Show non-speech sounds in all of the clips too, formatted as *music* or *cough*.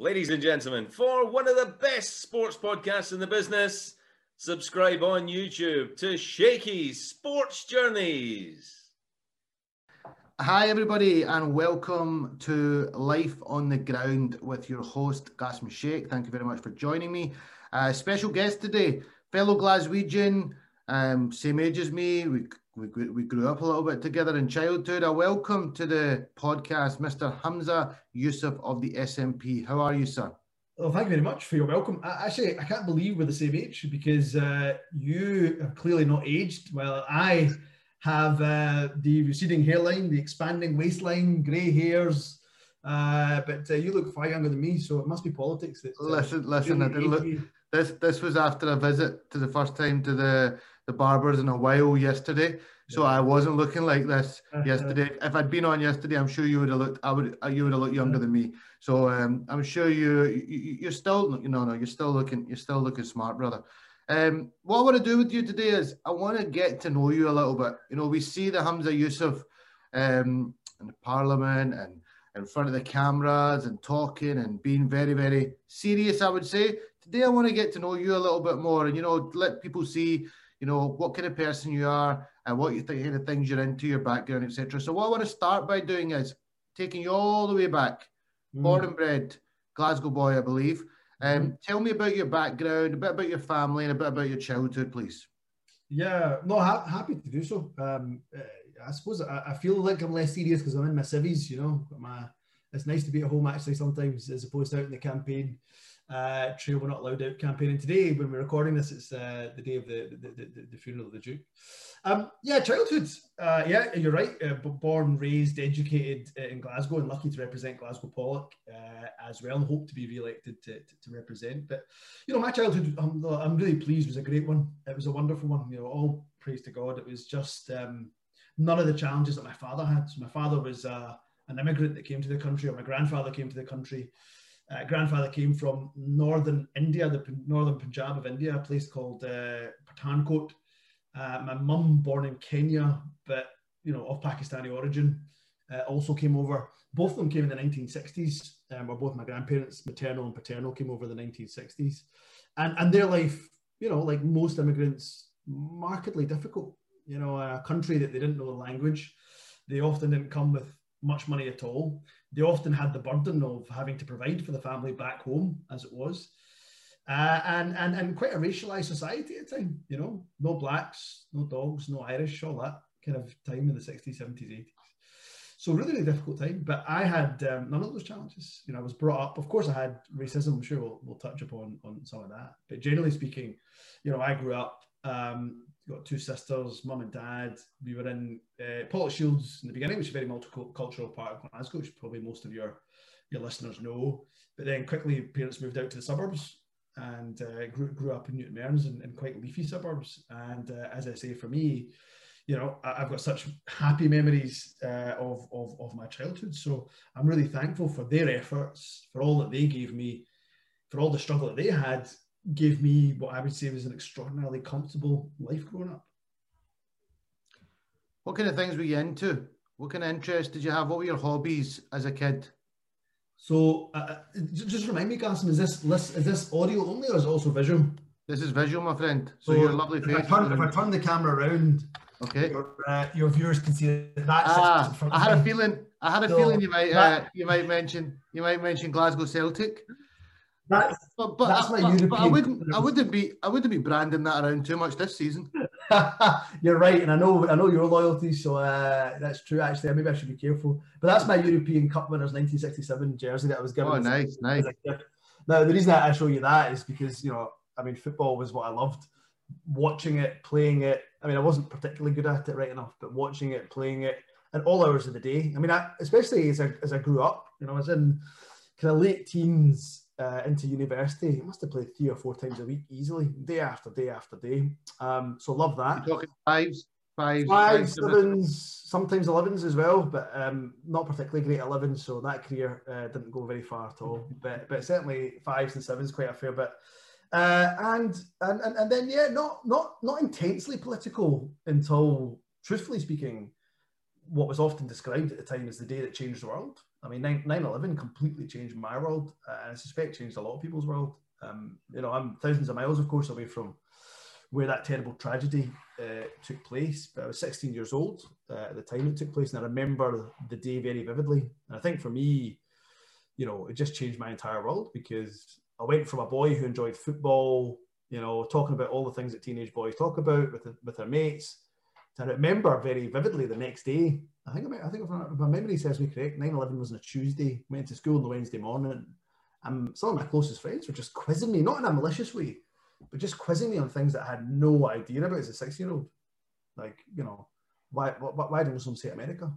Ladies and gentlemen, for one of the best sports podcasts in the business, subscribe on YouTube to Shaky's Sports Journeys. Hi, everybody, and welcome to Life on the Ground with your host, Gasm Sheikh. Thank you very much for joining me. Uh, special guest today, fellow Glaswegian, um, same age as me. We, we, we grew up a little bit together in childhood. A welcome to the podcast, Mr. Humza Yousaf of the SNP. How are you, sir? Well, thank you very much for your welcome. I, actually, I can't believe we're the same age because uh, you have clearly not aged. Well, I have uh, the receding hairline, the expanding waistline, grey hairs, uh, but uh, you look far younger than me, so it must be politics. That, uh, listen, listen, I didn't look. This this was after a visit to the first time to the the barbers in a while yesterday. So. I wasn't looking like this *laughs* yesterday. If I'd been on yesterday, I'm sure you would have looked. I would. Uh, you would have looked younger than me. So um, I'm sure you, you are still. You know, no, you're still looking. You're still looking smart, brother. Um, what I want to do with you today is I want to get to know you a little bit. You know, we see the Humza Yousaf um, in the Parliament and in front of the cameras and talking and being very, very serious. I would say today I want to get to know you a little bit more and you know let people see you know what kind of person you are and what you think kind of things you're into, your background, etc. So what I want to start by doing is taking you all the way back, mm. born and bred Glasgow boy, I believe. Um, mm. Tell me about your background, a bit about your family, and a bit about your childhood, please. Yeah, no, ha- happy to do so. Um, uh, I suppose I, I, feel like I'm less serious because I'm in my civvies, you know. My, it's nice to be at home actually sometimes as opposed to out in the campaign uh, Trail We're Not Allowed Out campaign. And today, when we're recording this, it's uh, the day of the, the, the, the, funeral of the Duke. Um, yeah, childhood. Uh, yeah, you're right. Uh, born, raised, educated uh, in Glasgow, and lucky to represent Glasgow Pollok uh, as well. And hope to be re-elected to, to, to, represent. But you know, my childhood, I'm, I'm really pleased. Was a great one. It was a wonderful one. You know, all praise to God. It was just um, none of the challenges that my father had. So my father was uh, an immigrant that came to the country, or my grandfather came to the country. Uh, grandfather came from northern India, the northern Punjab of India, a place called uh, Pathankot. Uh, my mum, born in Kenya, but you know of Pakistani origin, uh, also came over. Both of them came in the 1960s. Um, where both my grandparents, maternal and paternal, came over the 1960s, and and their life, you know, like most immigrants, markedly difficult. You know, a country that they didn't know the language. They often didn't come with much money at all. They often had the burden of having to provide for the family back home, as it was. Uh, and, and, and quite a racialized society at the time, you know, no blacks, no dogs, no Irish, all that kind of time in the 60s, 70s, 80s. So really, really difficult time. But I had um, none of those challenges. You know, I was brought up. Of course, I had racism. I'm sure we'll, we'll touch upon on some of that. But generally speaking, you know, I grew up um, got two sisters, mum and dad. We were in uh, Pollokshields in the beginning, which is a very multicultural part of Glasgow, which probably most of your your listeners know. But then quickly, parents moved out to the suburbs and uh, grew, grew up in Newton Mearns in quite leafy suburbs. And uh, as I say, for me, you know, I, have got such happy memories uh, of, of, of my childhood. So I'm really thankful for their efforts, for all that they gave me, for all the struggle that they had gave me what I would say was an extraordinarily comfortable life growing up. What kind of things were you into? What kind of interests did you have? What were your hobbies as a kid? So, uh, uh just remind me, Gaston, is this is this audio only or is it also visual? This is visual, my friend. So, so your lovely face. If I, turn, if I turn the camera around, okay, your, uh, your viewers can see that. Ah, I had a feeling. I had a so feeling you might uh, you might mention you might mention Glasgow Celtic. That's, but, but, that's my European. But I wouldn't. I wouldn't be. I wouldn't be branding that around too much this season. *laughs* You're right, and I know. I know your loyalty, so uh, that's true. Actually, maybe I should be careful. But that's my European Cup winners 1967 jersey that I was given. Oh, nice, nice. Now the reason I show you that is because you know, I mean, football was what I loved. Watching it, playing it. I mean, I wasn't particularly good at it right enough, but watching it, playing it, at all hours of the day. I mean, I, especially as I as I grew up, you know, I was in kind of late teens uh, into university, I must have played three or four times a week easily, day after day after day. Um, so love that. You're talking fives, fives, fives, sevens, sometimes elevens as well, but um, not particularly great elevens. So that career uh, didn't go very far at all. *laughs* But but certainly fives and sevens quite a fair bit. Uh, and, and and and then yeah, not not not intensely political until, truthfully speaking, what was often described at the time as the day that changed the world. I mean, 9 11 completely changed my world, uh, and I suspect changed a lot of people's world. Um, you know, I'm thousands of miles, of course, away from where that terrible tragedy uh, took place. But I was 16 years old uh, at the time it took place, and I remember the day very vividly. And I think for me, you know, it just changed my entire world because I went from a boy who enjoyed football, you know, talking about all the things that teenage boys talk about with with their mates. To remember very vividly the next day. I think I think if my memory serves me correct, 9/11 was on a Tuesday. Went to school on the Wednesday morning. And some of my closest friends were just quizzing me, not in a malicious way, but just quizzing me on things that I had no idea about as a six-year-old. Like, you know, why why, why do Muslims say America?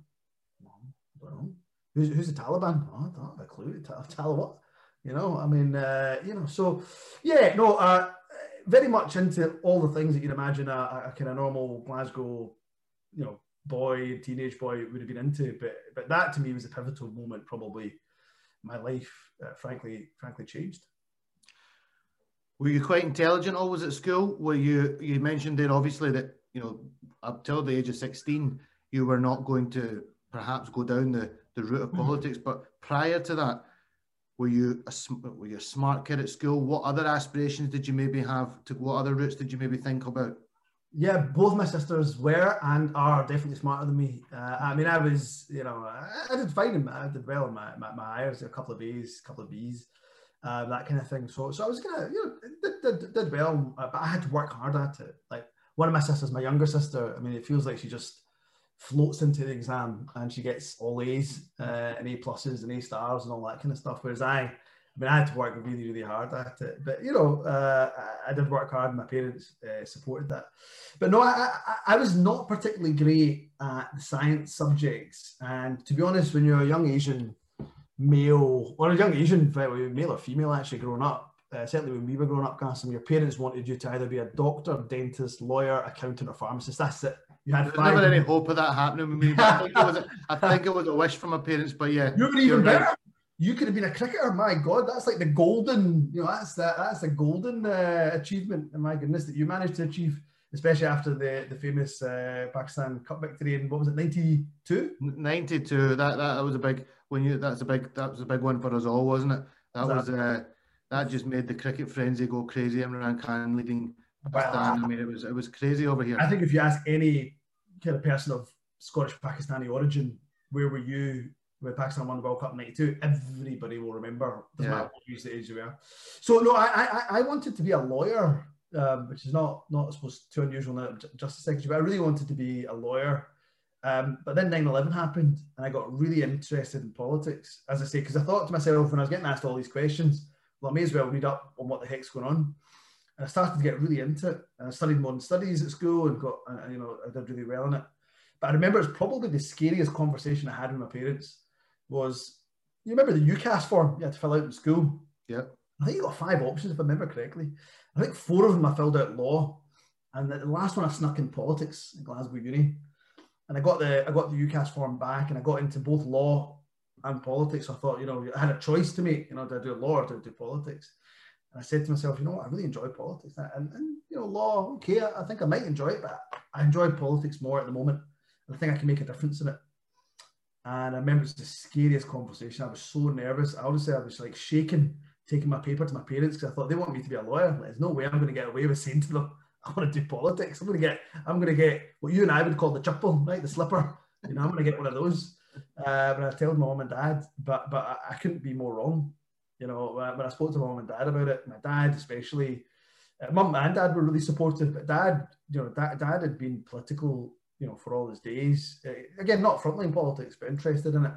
Know. Who's, who's the Taliban? Oh, I don't have a clue. Tal, *laughs* Tal what? You know, I mean, uh, you know, so yeah, no, uh, very much into all the things that you'd imagine a, a kind of normal Glasgow, you know, boy, teenage boy would have been into. But but that to me was a pivotal moment, probably my life, uh, frankly, frankly changed. Were you quite intelligent always at school? Were you? You mentioned there obviously that you know up till the age of sixteen you were not going to perhaps go down the, the route of mm-hmm. politics, but prior to that, were you a were you a smart kid at school? What other aspirations did you maybe have? To what other routes did you maybe think about? Yeah, both my sisters were and are definitely smarter than me. Uh, I mean, I was, you know, I, I did fine in I did well in my, my, my a couple of A's, a couple of B's, uh, that kind of thing. So, so I was gonna, you know, did, did, did well, uh, but I had to work hard at it. Like one of my sisters, my younger sister, I mean, it feels like she just floats into the exam and she gets all A's uh, and A pluses and A stars and all that kind of stuff. Whereas I, I mean, I had to work really, really hard at it. But, you know, uh, I did work hard. My parents uh, supported that. But no, I, I, I, was not particularly great at the science subjects. And to be honest, when you're a young Asian male, or a young Asian, male or female actually growing up, uh, certainly when we were growing up, Gassim, your parents wanted you to either be a doctor, dentist, lawyer, accountant, or pharmacist. That's it. You had never any hope of that happening with me. I, think it was a, I think it was a wish from my parents, but yeah. *laughs* You were even better you could have been a cricketer. My God, that's like the golden, you know, that's that that's a golden uh, achievement. And my goodness, that you managed to achieve, especially after the the famous uh, Pakistan Cup victory in what was it, ninety two? Ninety two. That that was a big when you that's a big that was a big one for us all, wasn't it? That exactly. was uh, that just made the cricket frenzy go crazy. Imran Khan leading Pakistan. I mean, it was it was crazy over here. I think if you ask any kind of person of Scottish Pakistani origin, where were you when Pakistan won the World Cup in '92, everybody will remember. Doesn't yeah. matter what age you were. So no, I, I I wanted to be a lawyer, um, which is not not I suppose too unusual now, justice secretary. But I really wanted to be a lawyer. Um, but then 9/11 happened, and I got really interested in politics. As I say, because I thought to myself when I was getting asked all these questions, well, I may as well read up on what the heck's going on. And I started to get really into it. And I studied modern studies at school and got, and, you know, I did really well in it. But I remember it's probably the scariest conversation I had with my parents was you remember the UCAS form you had to fill out in school? Yeah. I think you got five options if I remember correctly. I think four of them I filled out law, and the last one I snuck in politics at Glasgow Uni. And I got the I got the UCAS form back, and I got into both law and politics. I thought, you know, I had a choice to make. You know, do I do law or do I do politics? And I said to myself, you know what, I really enjoy politics. And, and you know, law, okay, I, I think I might enjoy it, but I enjoy politics more at the moment. And I think I can make a difference in it. And I remember it's the scariest conversation. I was so nervous. I say I was like shaking, taking my paper to my parents because I thought they want me to be a lawyer. Like, There's no way I'm going to get away with saying to them, *laughs* I want to do politics. I'm going to get, I'm going to get what you and I would call the chuppel, right? The slipper. You know, I'm going to get one of those. Uh, but I told mom and dad, but but I, I couldn't be more wrong. You know, when I spoke to mom and dad about it, my dad especially, uh, mum and dad were really supportive, but dad, you know, dad, dad had been political you know, for all his days. Uh, again, not frontline politics, but interested in it.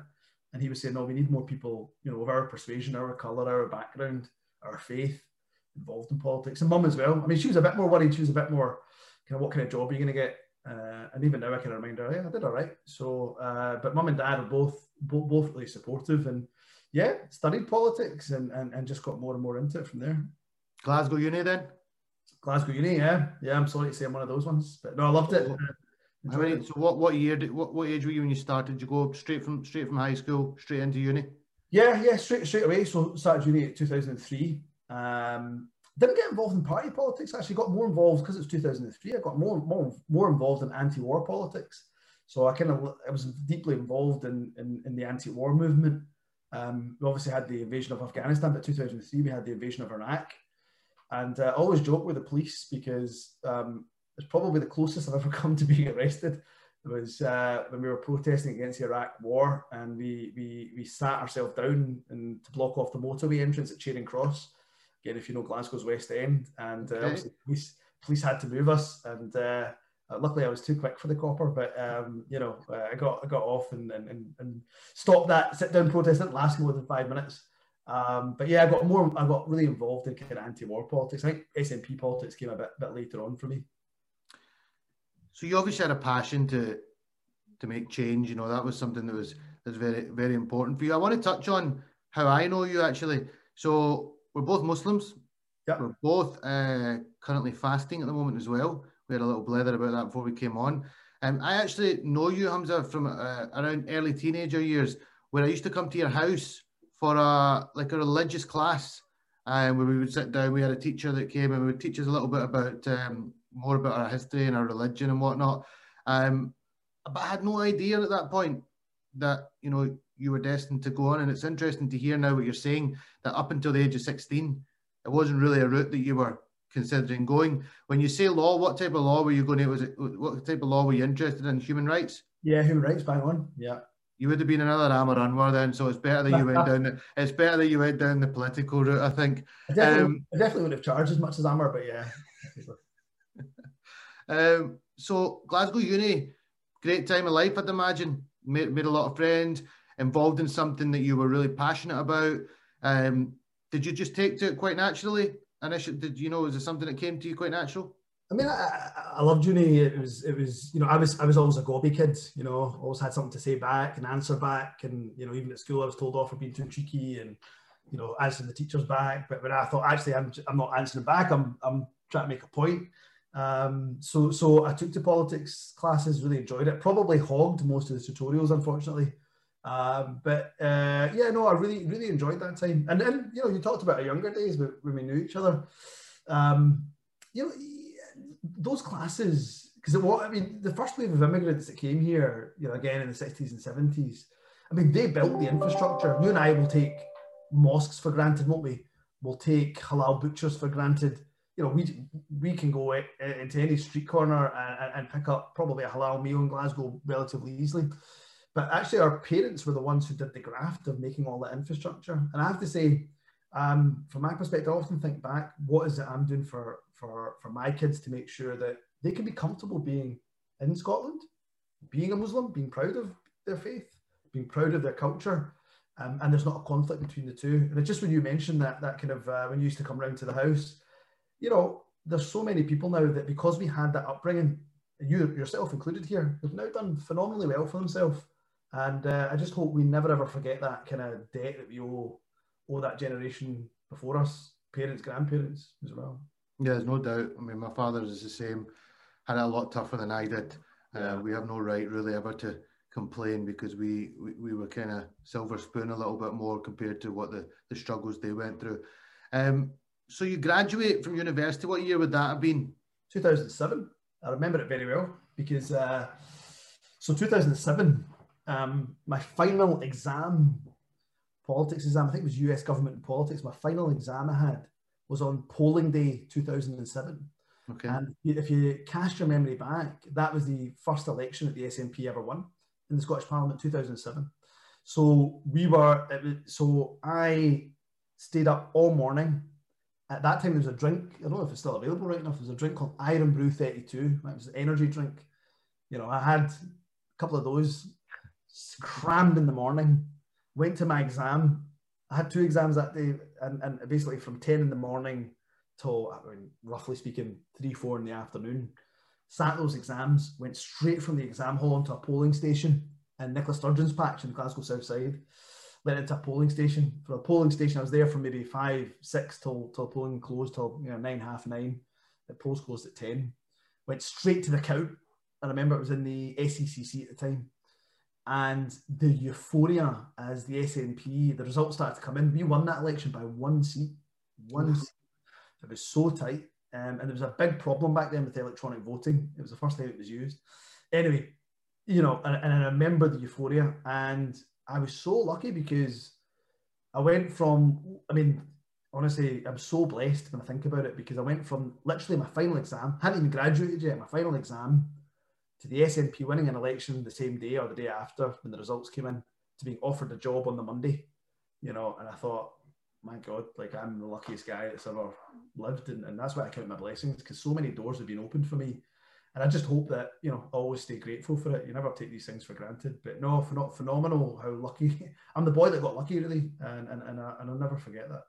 And he was saying, no, we need more people, you know, of our persuasion, our colour, our background, our faith involved in politics. And mum as well. I mean, she was a bit more worried. She was a bit more kind of, what kind of job are you going to get? Uh, and even now I can remind her, yeah, I did all right. So, uh, but mum and dad are both, both, both really supportive and yeah, studied politics and, and, and just got more and more into it from there. Glasgow Uni then? Glasgow Uni, yeah. Yeah, I'm sorry to say I'm one of those ones. But no, I loved it. How many? So what? What year? Did, what? What age were you when you started? Did you go straight from straight from high school straight into uni? Yeah, yeah, straight straight away. So started uni at 2003. Um, didn't get involved in party politics. Actually, got more involved because it's 2003. I got more more more involved in anti-war politics. So I kind of I was deeply involved in in, in the anti-war movement. Um, we obviously had the invasion of Afghanistan, but 2003 we had the invasion of Iraq, and uh, I always joke with the police because um, it's probably the closest I've ever *laughs* come to being arrested. It was uh, when we were protesting against the Iraq War, and we we we sat ourselves down and to block off the motorway entrance at Charing Cross. Again, if you know Glasgow's West End, and uh, okay. police police had to move us, and uh, luckily I was too quick for the copper, but um, you know uh, I got I got off and and, and stopped that sit down protest. It didn't last more than five minutes. Um, but yeah, I got more. I got really involved in kind of anti-war politics. I think SNP politics came a bit bit later on for me. So you obviously had a passion to to make change. You know that was something that was that's very very important for you. I want to touch on how I know you actually. So we're both Muslims. Yeah. We're both uh, currently fasting at the moment as well. We had a little blether about that before we came on. Um, I actually know you, Humza, from uh, around early teenager years, where I used to come to your house for a like a religious class, and uh, where we would sit down. We had a teacher that came and would teach us a little bit about um, more about our history and our religion and whatnot. Um, but I had no idea at that point that you know you were destined to go on. And it's interesting to hear now what you're saying that up until the age of 16, it wasn't really a route that you were considering going. When you say law, what type of law were you going to? Was it what type of law were you interested in? Human rights? Yeah, human rights. Bang on. Yeah. You would have been another Aamer Anwar then, so it's better that you went *laughs* down. The, it's better that you went down the political route, I think. I definitely, um, I definitely would have charged as much as Aamer, but yeah. *laughs* um, so Glasgow Uni, great time of life, I'd imagine. Made, made a lot of friends, involved in something that you were really passionate about. Um, did you just take to it quite naturally? Initially, did you know was it something that came to you quite natural? I mean, I, I loved uni. It was, it was, you know, I was, I was always a gobby kid. You know, always had something to say back and answer back. And you know, even at school, I was told off for being too cheeky and, you know, answering the teachers back. But when I thought, actually, I'm, I'm not answering back. I'm, I'm trying to make a point. Um, so, so I took to politics classes, really enjoyed it. Probably hogged most of the tutorials, unfortunately. Um, but uh, yeah, no, I really, really enjoyed that time. And then, you know, you talked about our younger days when we knew each other. Um, you know, those classes, because what I mean, the first wave of immigrants that came here, you know, again in the 60s and 70s, I mean, they built the infrastructure. You and I will take mosques for granted, won't we? We'll take halal butchers for granted. You know, we we can go into any street corner and, and pick up probably a halal meal in Glasgow relatively easily. But actually, our parents were the ones who did the graft of making all that infrastructure. And I have to say, um, from my perspective, I often think back, what is it I'm doing for, for, for my kids to make sure that they can be comfortable being in Scotland, being a Muslim, being proud of their faith, being proud of their culture, um, and there's not a conflict between the two. And it's just when you mentioned that, that kind of uh, when you used to come round to the house, you know, there's so many people now that because we had that upbringing, you yourself included here, have now done phenomenally well for themselves. And uh, I just hope we never ever forget that kind of debt that we owe, owe that generation before us, parents, grandparents as well. Yeah, there's no doubt. I mean, my father is the same, had it a lot tougher than I did. Uh, yeah. Uh, we have no right really ever to complain because we, we, we were kind of silver spoon a little bit more compared to what the, the struggles they went through. Um, so you graduate from university. What year would that have been? 2007. I remember it very well because uh, so 2007 um, my final exam, politics exam, I think it was US government and politics. My final exam I had was on polling day 2007. Okay. And if you cast your memory back, that was the first election that the SNP ever won in the Scottish Parliament 2007. So we were, so I stayed up all morning. At that time, there was a drink, I don't know if it's still available right now. there was a drink called Irn-Bru 32. It was an energy drink. You know, I had a couple of those crammed in the morning, went to my exam. I had two exams that day, and, and basically from 10 in the morning till, I mean, roughly speaking, three, four in the afternoon. Sat those exams, went straight from the exam hall into a polling station in Nicola Sturgeon's patch in Glasgow South Side. Went into a polling station. For a polling station, I was there from maybe five, six till till polling closed till you know nine, half nine. The polls closed at ten. Went straight to the count. I remember it was in the SECC at the time and the euphoria as the SNP, the results started to come in. We won that election by one seat, one seat. It was so tight. Um, and there was a big problem back then with electronic voting. It was the first time it was used. Anyway, you know, and, and I remember the euphoria, and I was so lucky because I went from, I mean, honestly, I'm so blessed when I think about it because I went from literally my final exam, hadn't even graduated yet, my final exam, to the SNP winning an election the same day or the day after when the results came in, to being offered a job on the Monday, you know, and I thought, my God, like I'm the luckiest guy that's ever lived, and, and that's why I count my blessings because so many doors have been opened for me. And I just hope that you know, always stay grateful for it. You never take these things for granted. But no, for not phenomenal how lucky *laughs* I'm the boy that got lucky, really, and and and, I, and I'll never forget that.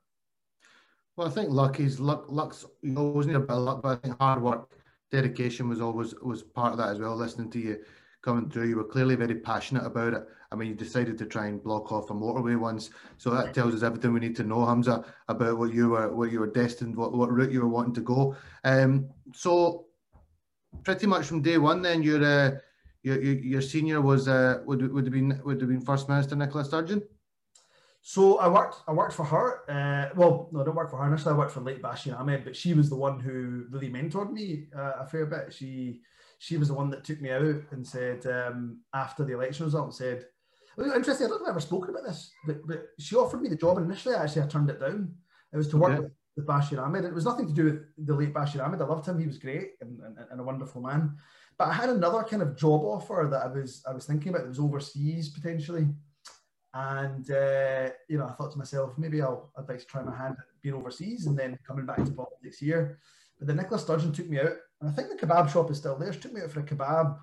Well, I think luck is luck. Luck's you always need a bit luck, but I think hard work, dedication was always was part of that as well. Listening to you coming through, you were clearly very passionate about it. I mean, you decided to try and block off a motorway once, so that tells us everything we need to know, Humza, about what you were what you were destined, what what route you were wanting to go. Um, so pretty much from day one, then your uh, your, your senior was uh, would would have been would have been First Minister Nicola Sturgeon. So I worked I worked for her. Uh, well, no, I don't work for her initially. I worked for late Bashir Ahmad, but she was the one who really mentored me uh, a fair bit. She she was the one that took me out and said um, after the election result and said, well, interesting. I don't if I've ever spoken about this, but, but she offered me the job and initially actually I turned it down. It was to work with, with Bashir Ahmad. It was nothing to do with the late Bashir Ahmad. I loved him. He was great and, and, and a wonderful man. But I had another kind of job offer that I was I was thinking about. It was overseas potentially. And uh, you know, I thought to myself, maybe I'll I'd like to try my hand at being overseas and then coming back to politics here. But then Nicola Sturgeon took me out, and I think the kebab shop is still there. She took me out for a kebab,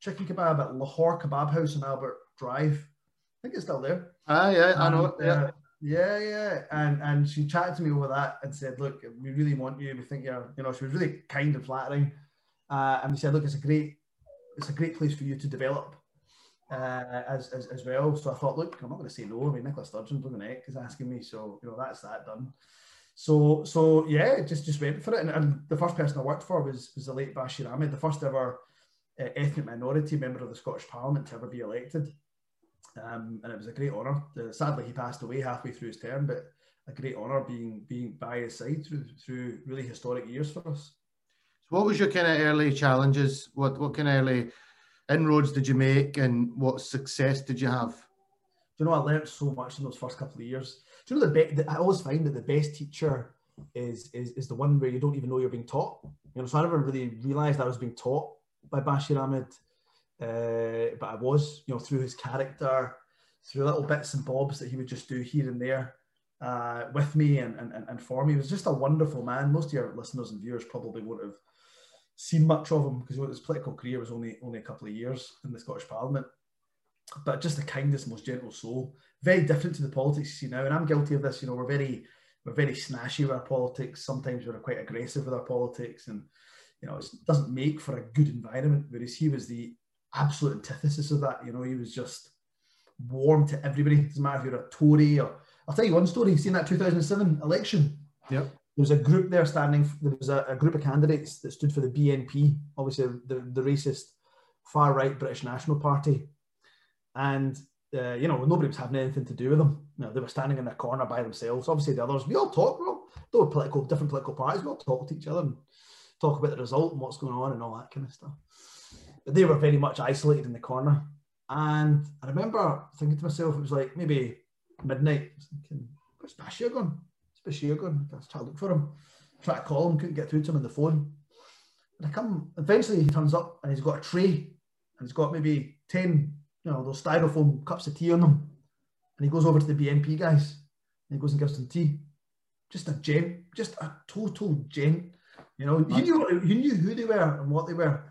chicken kebab at Lahore Kebab House on Albert Drive. I think it's still there. Ah, yeah, I know. yeah. Uh, yeah, yeah, yeah. and and she chatted to me over that and said, "Look, we really want you. We think you're, you know." She was really kind and flattering, uh, and we said, "Look, it's a great, it's a great place for you to develop uh, as, as, as well. So I thought, look, I'm not going to say no. I mean, Nicola Sturgeon, Blue Neck, is asking me, so you know that's that done. So so yeah, just just went for it. And, and the first person I worked for was was the late Bashir Ahmad, the first ever uh, ethnic minority member of the Scottish Parliament to ever be elected. Um, and it was a great honour. Uh, sadly, he passed away halfway through his term, but a great honour being being by his side through through really historic years for us. So, what was your kind of early challenges? What what kind of early inroads did you make and what success did you have? Do you know, I learned so much in those first couple of years. Do you know, the, be- the I always find that the best teacher is, is is the one where you don't even know you're being taught. You know, so I never really realised I was being taught by Bashir Ahmad, uh, but I was, you know, through his character, through little bits and bobs that he would just do here and there uh, with me and, and, and for me. He was just a wonderful man. Most of your listeners and viewers probably won't have seen much of him because his political career was only only a couple of years in the Scottish Parliament. But just the kindest, most gentle soul. Very different to the politics you see now, and I'm guilty of this. You know, we're very we're very snashy with our politics. Sometimes we're quite aggressive with our politics, and you know, it doesn't make for a good environment. Whereas he was the absolute antithesis of that. You know, he was just warm to everybody. It Doesn't matter if you're a Tory or I'll tell you one story. You've seen that 2007 election. Yep there was a group there standing. There was a, a, group of candidates that stood for the BNP, obviously the, the racist far right British National Party, and uh, you know nobody was having anything to do with them. You know, they were standing in a corner by themselves. Obviously, the others we all talk. We all, there were political different political parties. We all talk to each other and talk about the result and what's going on and all that kind of stuff. But they were very much isolated in the corner. And I remember thinking to myself, it was like maybe midnight. Was thinking, where's Bashir gone? Bashir going. I try to look for him. Try to call him, couldn't get through to him on the phone. And I come, eventually he turns up and he's got a tray and he's got maybe 10, you know, those styrofoam cups of tea on them. And he goes over to the BNP guys and he goes and gives them tea. Just a gent, just a total gent. You know, you knew, you knew who they were and what they were.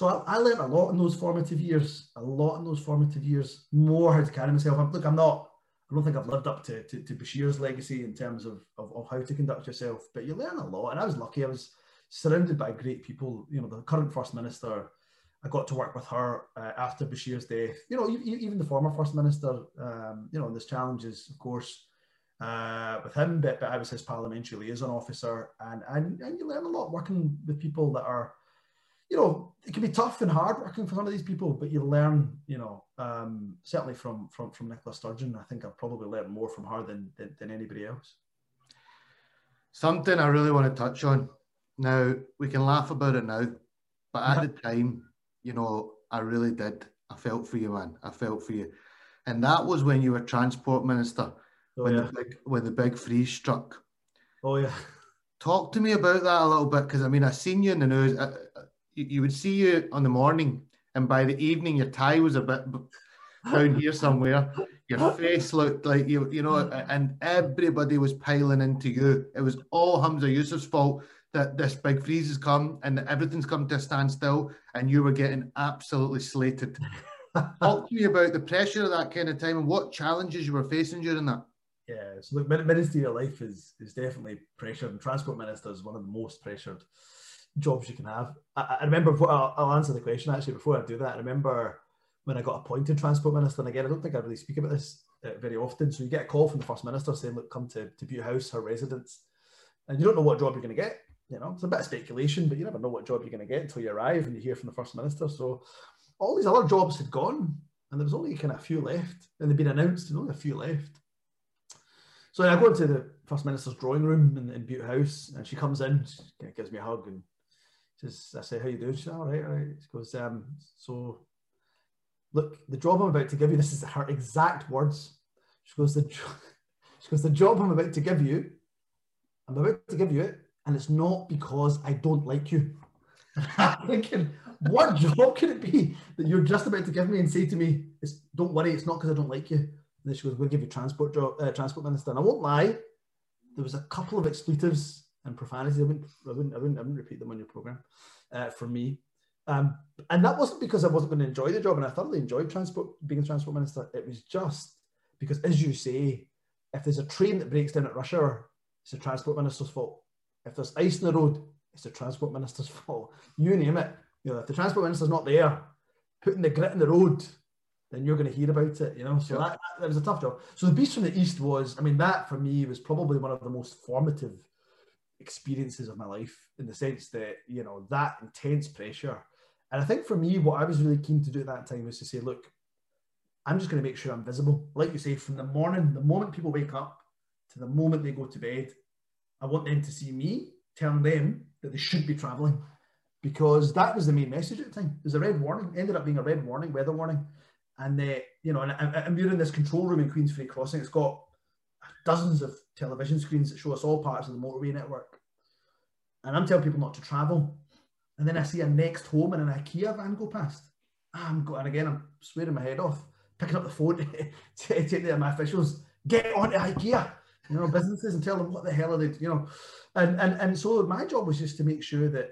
So I, I learned a lot in those formative years, a lot in those formative years, more how to carry myself. Look, I'm not I don't think I've lived up to, to, to Bashir's legacy in terms of, of, of, how to conduct yourself, but you learn a lot. And I was lucky. I was surrounded by great people. You know, the current First Minister, I got to work with her uh, after Bashir's death. You know, even the former First Minister, um, you know, there's challenges, of course, uh, with him, but, but I was his parliamentary liaison officer. And, and, and you learn a lot working with people that are you know, it can be tough and hard working for some of these people, but you learn, you know, um, certainly from from from Nicola Sturgeon. I think I've probably learned more from her than, than, than anybody else. Something I really want to touch on. Now we can laugh about it now, but at the *laughs* time, you know, I really did. I felt for you, man. I felt for you. And that was when you were transport minister, oh, when, yeah. the big, when the big freeze struck. Oh, yeah. Talk to me about that a little bit because I mean, I seen you in the news. I, you, you would see you on the morning, and by the evening, your tie was a bit down here somewhere. Your face looked like you, you know, and everybody was piling into you. It was all Humza Yousaf's fault that this big freeze has come and everything's come to a standstill, and you were getting absolutely slated. *laughs* Talk to me about the pressure of that kind of time and what challenges you were facing during that. Yeah, so look, ministerial life is is definitely pressured, and transport minister is one of the most pressured jobs you can have. I, I remember, I'll, I'll, answer the question actually before I do that. I remember when I got appointed transport minister, and again, I don't think I really speak about this uh, very often. So you get a call from the first minister saying, "Look, come to to Bute House, her residence," and you don't know what job you're going to get. You know, it's a bit of speculation, but you never know what job you're going to get until you arrive and you hear from the first minister. So all these other jobs had gone, and there was only kind of a few left, and they'd been announced, and only a few left. So I go into the first minister's drawing room in, in Bute House, and she comes in, she gives me a hug, and says, "I say, how you doing?" She's all right, all right. She goes, um, "So, look, the job I'm about to give you. This is her exact words. She goes, the *laughs* she goes, the job I'm about to give you. I'm about to give you it, and it's not because I don't like you. *laughs* I'm thinking, what job could it be that you're just about to give me and say to me, don't worry, it's not because I don't like you. And then she goes, we'll give you transport uh, transport minister. And I won't lie, there was a couple of expletives and profanities. I wouldn't, I wouldn't, I wouldn't, I wouldn't repeat them on your program uh, for me. Um, and that wasn't because I wasn't going to enjoy the job, and I thoroughly enjoyed transport, being a transport minister. It was just because, as you say, if there's a train that breaks down at rush hour, it's the transport minister's fault. If there's ice in the road, it's the transport minister's *laughs* fault. You name it. You know, if the transport minister's not there, putting the grit in the road, then you're going to hear about it. You know, so that, that was a tough job. So the Beast from the East was, I mean, that for me was probably one of the most formative experiences of my life in the sense that you know that intense pressure. And I think for me, what I was really keen to do at that time was to say, look, I'm just going to make sure I'm visible. Like you say, from the morning, the moment people wake up to the moment they go to bed, I want them to see me telling them that they should be travelling because that was the main message at the time. There's a red warning, ended up being a red warning, weather warning. And, uh, you know, and, and we're in this control room in Queensferry Crossing. It's got dozens of television screens that show us all parts of the motorway network. And I'm telling people not to travel. And then I see a next home and an IKEA van go past. I'm going, again, I'm swearing my head off, picking up the phone *laughs* to take to my officials, get on to IKEA, you know, businesses and tell them what the hell are they, you know. And, and, and so my job was just to make sure that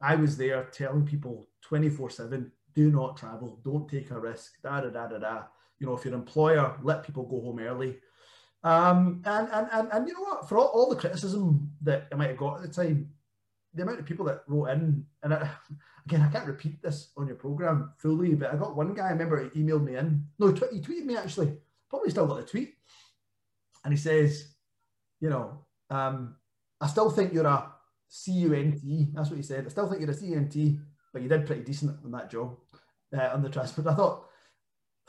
I was there telling people 24 7, do not travel, don't take a risk, da da da da da. You know, if your employer, let people go home early. Um, and, and, and, and you know what, for all, all the criticism that I might have got at the time, the amount of people that wrote in, and I, *laughs* again, I can't repeat this on your program fully, but I got one guy, I remember he emailed me in. No, he, tw- he tweeted me actually, probably still got the tweet. And he says, you know, um, I still think you're a CUNT. That's what he said. I still think you're a CUNT, but you did pretty decent on that job uh, on the transport. *laughs* I thought,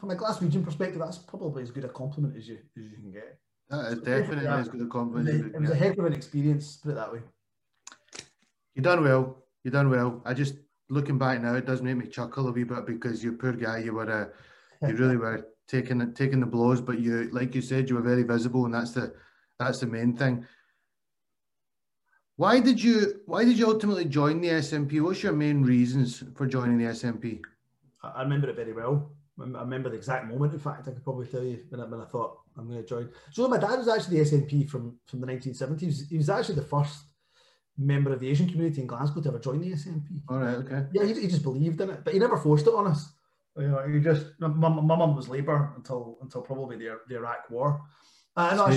from a Glaswegian perspective, that's probably as good a compliment as you as you can get. That is definitely as good a compliment. It was, it was a heck of an experience, put it that way. You done well. You done well. I just looking back now, it does make me chuckle a wee bit because you poor guy, you were uh, you *laughs* really were taking taking the blows, but you like you said, you were very visible, and that's the that's the main thing. Why did you Why did you ultimately join the SNP? What's your main reasons for joining the SNP? I remember it very well. I remember the exact moment. In fact, I could probably tell you when I, when I thought I'm going to join. So my dad was actually the SNP from from the 1970s. He was actually the first member of the Asian community in Glasgow to ever join the SNP. All right, okay. Yeah, he, he just believed in it, but he never forced it on us. You know, he just my, my mum was Labour until until probably the the Iraq War. Uh, no,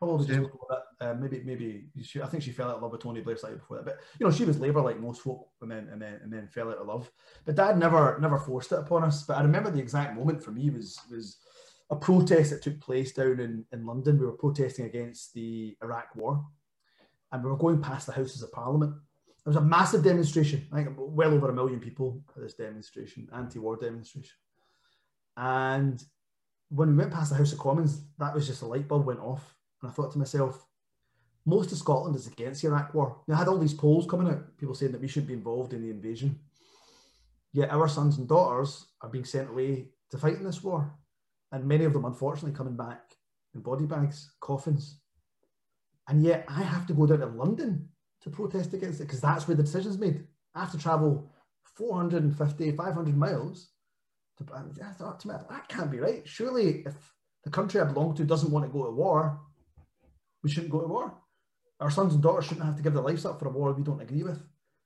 just before that. Probably just before that. Uh, maybe maybe she, I think she fell out of love with Tony Blair slightly before that. But you know, she was Labour like most folk, and then and then and then fell out of love. But Dad never never forced it upon us. But I remember the exact moment for me was was a protest that took place down in, in London. We were protesting against the Iraq War, and we were going past the Houses of Parliament. There was a massive demonstration. I think well over a million people at this demonstration, anti-war demonstration. And when we went past the House of Commons, that was just a light bulb went off. And I thought to myself, most of Scotland is against the Iraq war. I had all these polls coming out, people saying that we should be involved in the invasion. Yet our sons and daughters are being sent away to fight in this war. And many of them, unfortunately, coming back in body bags, coffins. And yet I have to go down to London to protest against it because that's where the decision's made. I have to travel 450, 500 miles. To, I thought to me, that can't be right. Surely, if the country I belong to doesn't want to go to war, we shouldn't go to war. Our sons and daughters shouldn't have to give their lives up for a war we don't agree with.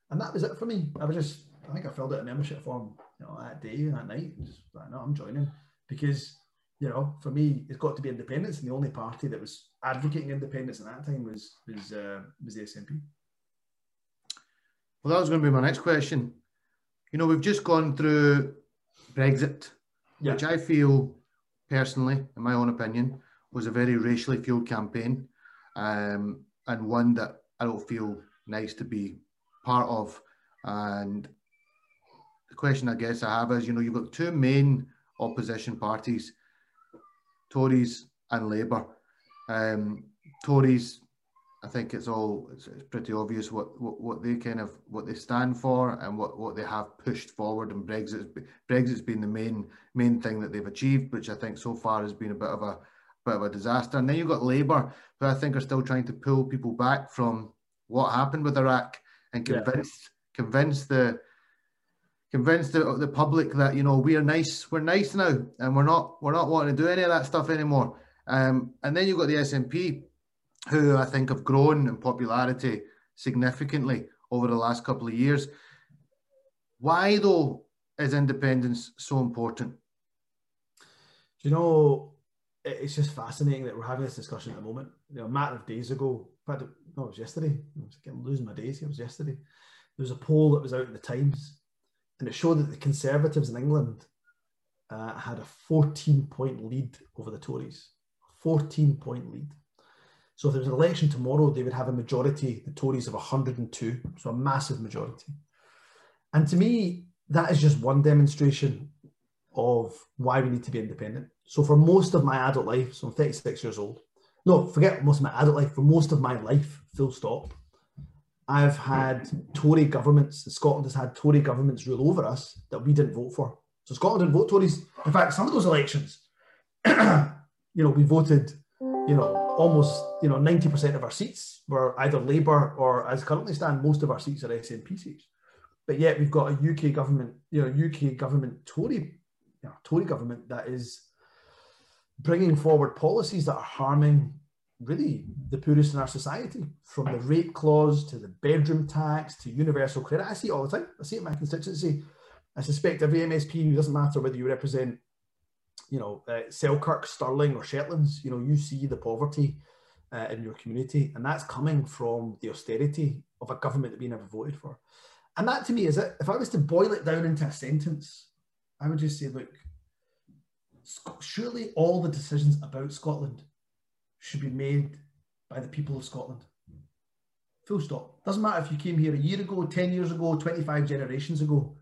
And that was it for me. I was just, I think I filled out a membership form, you know, that day, and that night. Just like, no, I'm joining because, you know, for me, it's got to be independence, and the only party that was advocating independence at that time was was uh, was the SNP. Well, that was going to be my next question. You know, we've just gone through Brexit, yeah. which I feel personally, in my own opinion, was a very racially fueled campaign um, and one that I don't feel nice to be part of. And the question I guess I have is, you know, you've got two main opposition parties, Tories and Labour. Um, Tories I think it's all it's, it's pretty obvious what, what, what they kind of what they stand for and what, what they have pushed forward. And Brexit Brexit's been the main main thing that they've achieved, which I think so far has been a bit of a bit of a disaster. And then you've got Labour, who I think are still trying to pull people back from what happened with Iraq and convince yeah. convince the convince the, the public that you know we are nice, we're nice now, and we're not we're not wanting to do any of that stuff anymore. Um, and then you've got the SNP who I think have grown in popularity significantly over the last couple of years. Why, though, is independence so important? Do you know, it's just fascinating that we're having this discussion at the moment. You know, a matter of days ago, no, it was yesterday. I was getting, losing my days here. It was yesterday. There was a poll that was out in the Times, and it showed that the Conservatives in England uh, had a 14 point lead over the Tories. 14 point lead. So if there was an election tomorrow, they would have a majority, the Tories of 102, so a massive majority. And to me, that is just one demonstration of why we need to be independent. So for most of my adult life, so I'm 36 years old. No, forget most of my adult life. For most of my life, full stop. I've had Tory governments. Scotland has had Tory governments rule over us that we didn't vote for. So Scotland didn't vote Tories. In fact, some of those elections, *clears throat* you know, we voted, you know, almost you know 90% of our seats were either Labour or, as currently stand, most of our seats are SNP seats. But yet we've got a UK government, you know, UK government Tory, you know, Tory government that is bringing forward policies that are harming really the poorest in our society, from the rape clause to the bedroom tax to universal credit. I see it all the time. I see it in my constituency. I suspect every MSP, doesn't matter whether you represent you know, uh, Selkirk, Stirling, or Shetlands, you know, you see the poverty uh, in your community, and that's coming from the austerity of a government that we never voted for. And that to me is it. If I was to boil it down into a sentence, I would just say, look, surely all the decisions about Scotland should be made by the people of Scotland. Full stop. Doesn't matter if you came here a year ago, 10 years ago, 25 generations ago.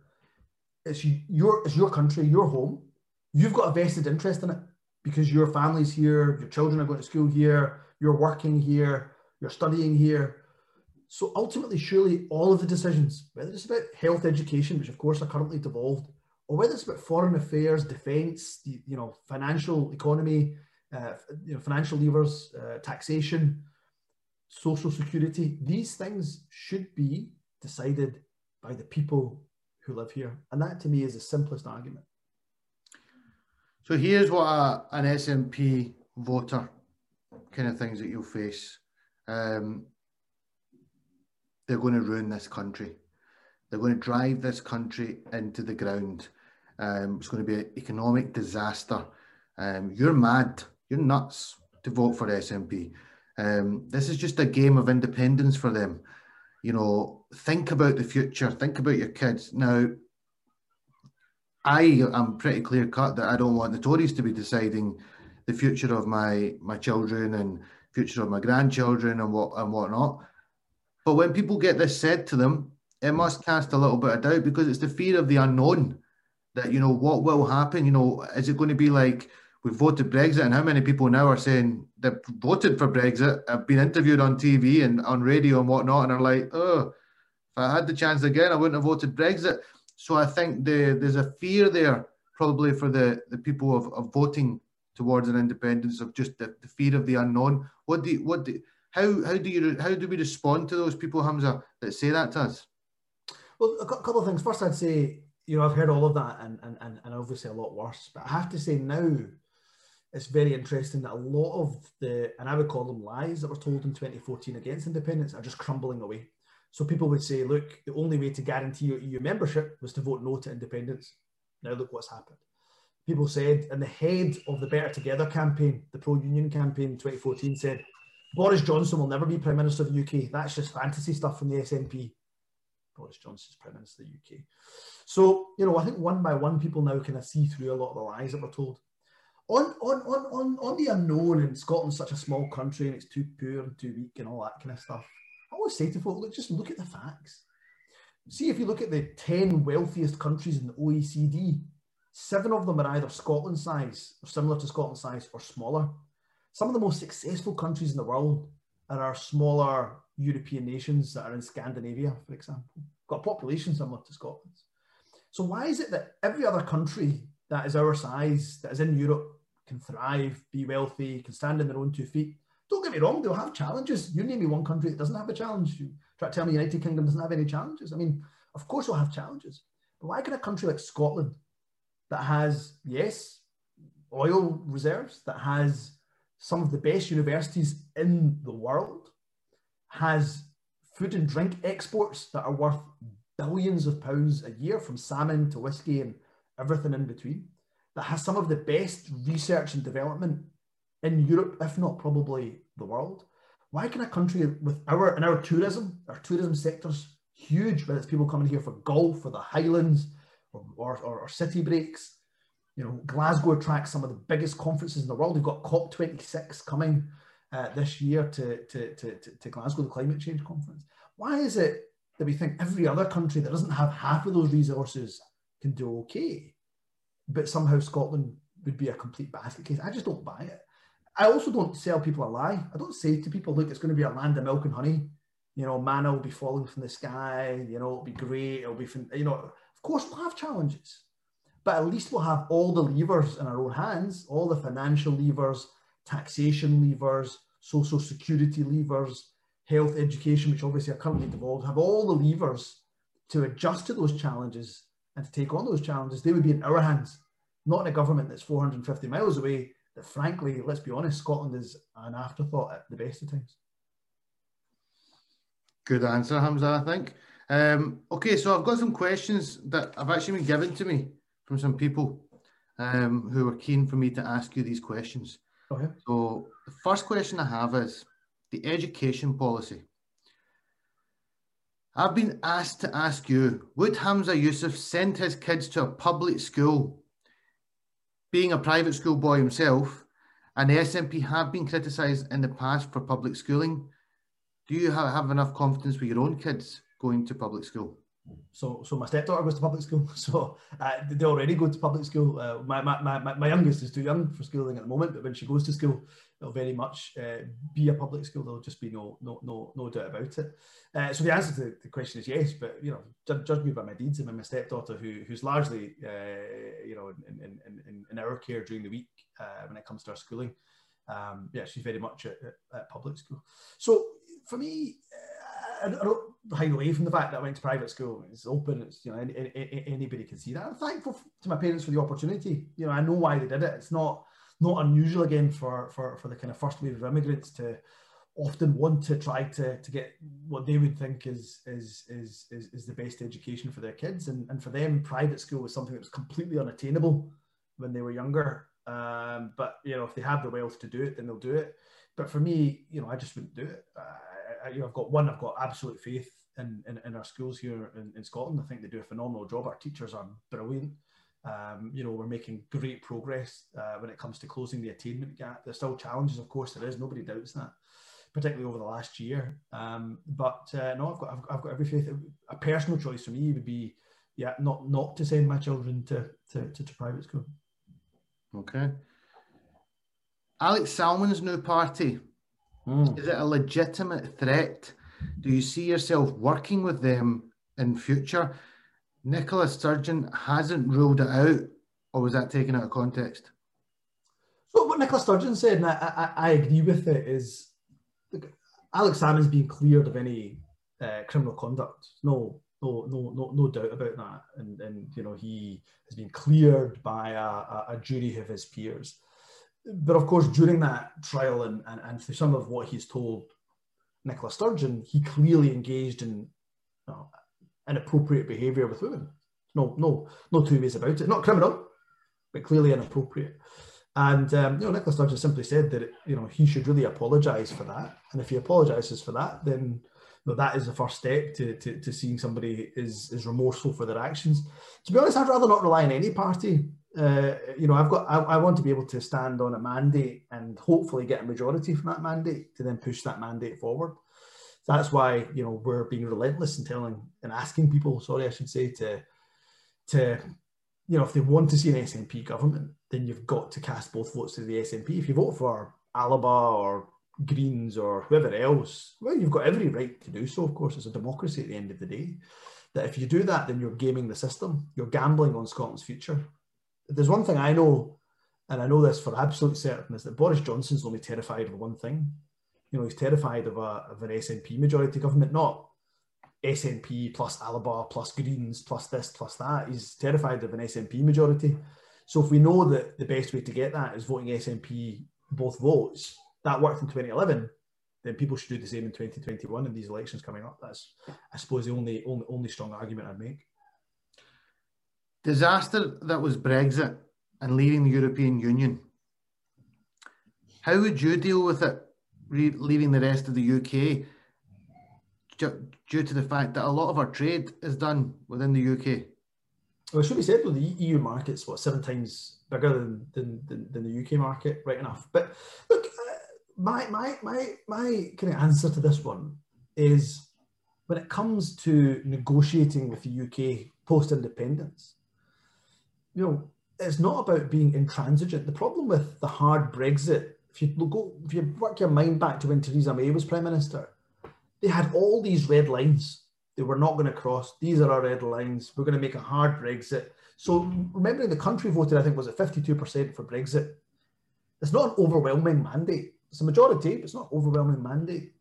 It's your, it's your country, your home you've got a vested interest in it because your family's here, your children are going to school here, you're working here, you're studying here. So ultimately, surely all of the decisions, whether it's about health education, which of course are currently devolved, or whether it's about foreign affairs, defence, you know, financial economy, uh, you know, financial levers, uh, taxation, social security, these things should be decided by the people who live here. And that to me is the simplest argument. So here's what a, an SNP voter kind of things that you'll face. Um, they're going to ruin this country. They're going to drive this country into the ground. Um, it's going to be an economic disaster. Um, you're mad. You're nuts to vote for SNP. Um, this is just a game of independence for them. You know, think about the future. Think about your kids. Now, I am pretty clear cut that I don't want the Tories to be deciding the future of my my children and future of my grandchildren and what and whatnot. But when people get this said to them, it must cast a little bit of doubt because it's the fear of the unknown that you know what will happen. You know, is it going to be like we voted Brexit and how many people now are saying they voted for Brexit, have been interviewed on TV and on radio and whatnot, and are like, oh, if I had the chance again, I wouldn't have voted Brexit. So I think the, there's a fear there probably for the, the people of, of voting towards an independence of just the, the fear of the unknown. What do you, what do, how how do you how do we respond to those people, Humza, that say that to us? Well, a couple of things. First, I'd say you know I've heard all of that, and and and, obviously a lot worse. But I have to say now, it's very interesting that a lot of the and I would call them lies that were told in 2014 against independence are just crumbling away. So people would say, look, the only way to guarantee your EU membership was to vote no to independence. Now look what's happened. People said, and the head of the Better Together campaign, the pro-union campaign in 2014 said, Boris Johnson will never be Prime Minister of the UK. That's just fantasy stuff from the SNP. Boris Johnson's Prime Minister of the UK. So, you know, I think one by one, people now kind of see through a lot of the lies that were told. On, on, on, on, on the unknown, and Scotland's such a small country and it's too poor and too weak and all that kind of stuff, I always say to folk, look, just look at the facts. See, if you look at the 10 wealthiest countries in the OECD, seven of them are either Scotland size or similar to Scotland size or smaller. Some of the most successful countries in the world are our smaller European nations that are in Scandinavia, for example, got a population similar to Scotland's. So why is it that every other country that is our size, that is in Europe, can thrive, be wealthy, can stand on their own two feet? Don't get me wrong, they'll have challenges. You name me one country that doesn't have a challenge. You try to tell me United Kingdom doesn't have any challenges. I mean, of course we'll have challenges. But why can a country like Scotland that has, yes, oil reserves, that has some of the best universities in the world, has food and drink exports that are worth billions of pounds a year from salmon to whiskey and everything in between, that has some of the best research and development in Europe, if not probably the world. Why can a country with our and our tourism, our tourism sectors huge, whether it's people coming here for golf or the Highlands or, or, or, or city breaks, you know, Glasgow attracts some of the biggest conferences in the world. We've got COP26 coming uh, this year to, to, to, to, Glasgow, the climate change conference. Why is it that we think every other country that doesn't have half of those resources can do okay, but somehow Scotland would be a complete basket case? I just don't buy it. I also don't sell people a lie. I don't say to people, look, it's going to be a land of milk and honey. You know, manna will be falling from the sky. You know, it'll be great. It'll be, you know, of course we'll have challenges but at least we'll have all the levers in our own hands, all the financial levers, taxation levers, social security levers, health education, which obviously are currently devolved, have all the levers to adjust to those challenges and to take on those challenges. They would be in our hands, not in a government that's 450 miles away. That frankly, let's be honest, Scotland is an afterthought at the best of times. Good answer, Humza, I think. Um, okay, so I've got some questions that have actually been given to me from some people um, who are keen for me to ask you these questions. Okay. So the first question I have is the education policy. I've been asked to ask you, would Humza Yousaf send his kids to a public school, being a private school boy himself, and the SNP have been criticised in the past for public schooling. Do you have, have enough confidence with your own kids going to public school? So, so my stepdaughter goes to public school. *laughs* So uh, they already go to public school. Uh, my, my, my, my youngest is too young for schooling at the moment, but when she goes to school, it'll very much uh, be a public school. There'll just be no no no no doubt about it. Uh, so the answer to the question is yes, but you know, judge, judge me by my deeds. I mean, my stepdaughter, who who's largely uh, you know in, in, in, in our care during the week uh, when it comes to our schooling, um, yeah, she's very much at, at, at public school. So for me I, don't hide away from the fact that I went to private school. It's open. It's you know any, any, anybody can see that. I'm thankful to my parents for the opportunity. You know I know why they did it. It's not not unusual again for for for the kind of first wave of immigrants to often want to try to to get what they would think is is is is, is the best education for their kids. And and for them, private school was something that was completely unattainable when they were younger. Um, but you know if they have the wealth to do it, then they'll do it. But for me, you know, I just wouldn't do it. Uh, I, I've got one. I've got absolute faith in, in, in our schools here in, in, Scotland. I think they do a phenomenal job. Our teachers are brilliant. Um, you know, we're making great progress uh, when it comes to closing the attainment gap. There's still challenges, of course, there is. Nobody doubts that, particularly over the last year. Um, but uh, no, I've got I've, I've, got every faith. A personal choice for me would be, yeah, not not to send my children to to, to, to private school. Okay. Alex Salmond's new party Mm. Is it a legitimate threat? Do you see yourself working with them in future? Nicola Sturgeon hasn't ruled it out, or was that taken out of context? So what Nicola Sturgeon said, and I, I, I agree with it, is look, Alex Salmond's been cleared of any uh, criminal conduct. No, no, no, no, no doubt about that. And and you know he has been cleared by a, a, a jury of his peers. But of course, during that trial and, and, and through some of what he's told Nicola Sturgeon, he clearly engaged in you know, inappropriate behaviour with women. No, no, no two ways about it. Not criminal, but clearly inappropriate. And um, you know, Nicola Sturgeon simply said that you know he should really apologise for that. And if he apologises for that, then you know, that is the first step to, to, to seeing somebody is is remorseful for their actions. To be honest, I'd rather not rely on any party. Uh, you know, I've got I, I, want to be able to stand on a mandate and hopefully get a majority from that mandate to then push that mandate forward. That's why you know we're being relentless in telling and asking people, sorry, I should say, to to you know if they want to see an SNP government, then you've got to cast both votes to the SNP. If you vote for Alba or Greens or whoever else, well, you've got every right to do so. Of course, it's a democracy at the end of the day. That if you do that, then you're gaming the system. You're gambling on Scotland's future. There's one thing I know, and I know this for absolute certain, is that Boris Johnson's only terrified of one thing. You know, he's terrified of, a, of an SNP majority government, not SNP plus Alba plus Greens plus this plus that. He's terrified of an SNP majority. So if we know that the best way to get that is voting SNP both votes, that worked in 2011, then people should do the same in 2021 in these elections coming up. That's, I suppose, the only only, only strong argument I'd make. Disaster that was Brexit and leaving the European Union. How would you deal with it, leaving the rest of the UK, due to the fact that a lot of our trade is done within the UK? Well, it should be said though, the EU market's what seven times bigger than, than, than, than the UK market, right enough. But look, uh, my my my my kind of answer to this one is when it comes to negotiating with the UK post independence, you know, it's not about being intransigent. The problem with the hard Brexit, if you go, if you work your mind back to when Theresa May was prime minister, they had all these red lines they were not going to cross. These are our red lines. We're going to make a hard Brexit. So remembering the country voted, I think was at 52% for Brexit. It's not an overwhelming mandate. It's a majority, but it's not overwhelming mandate.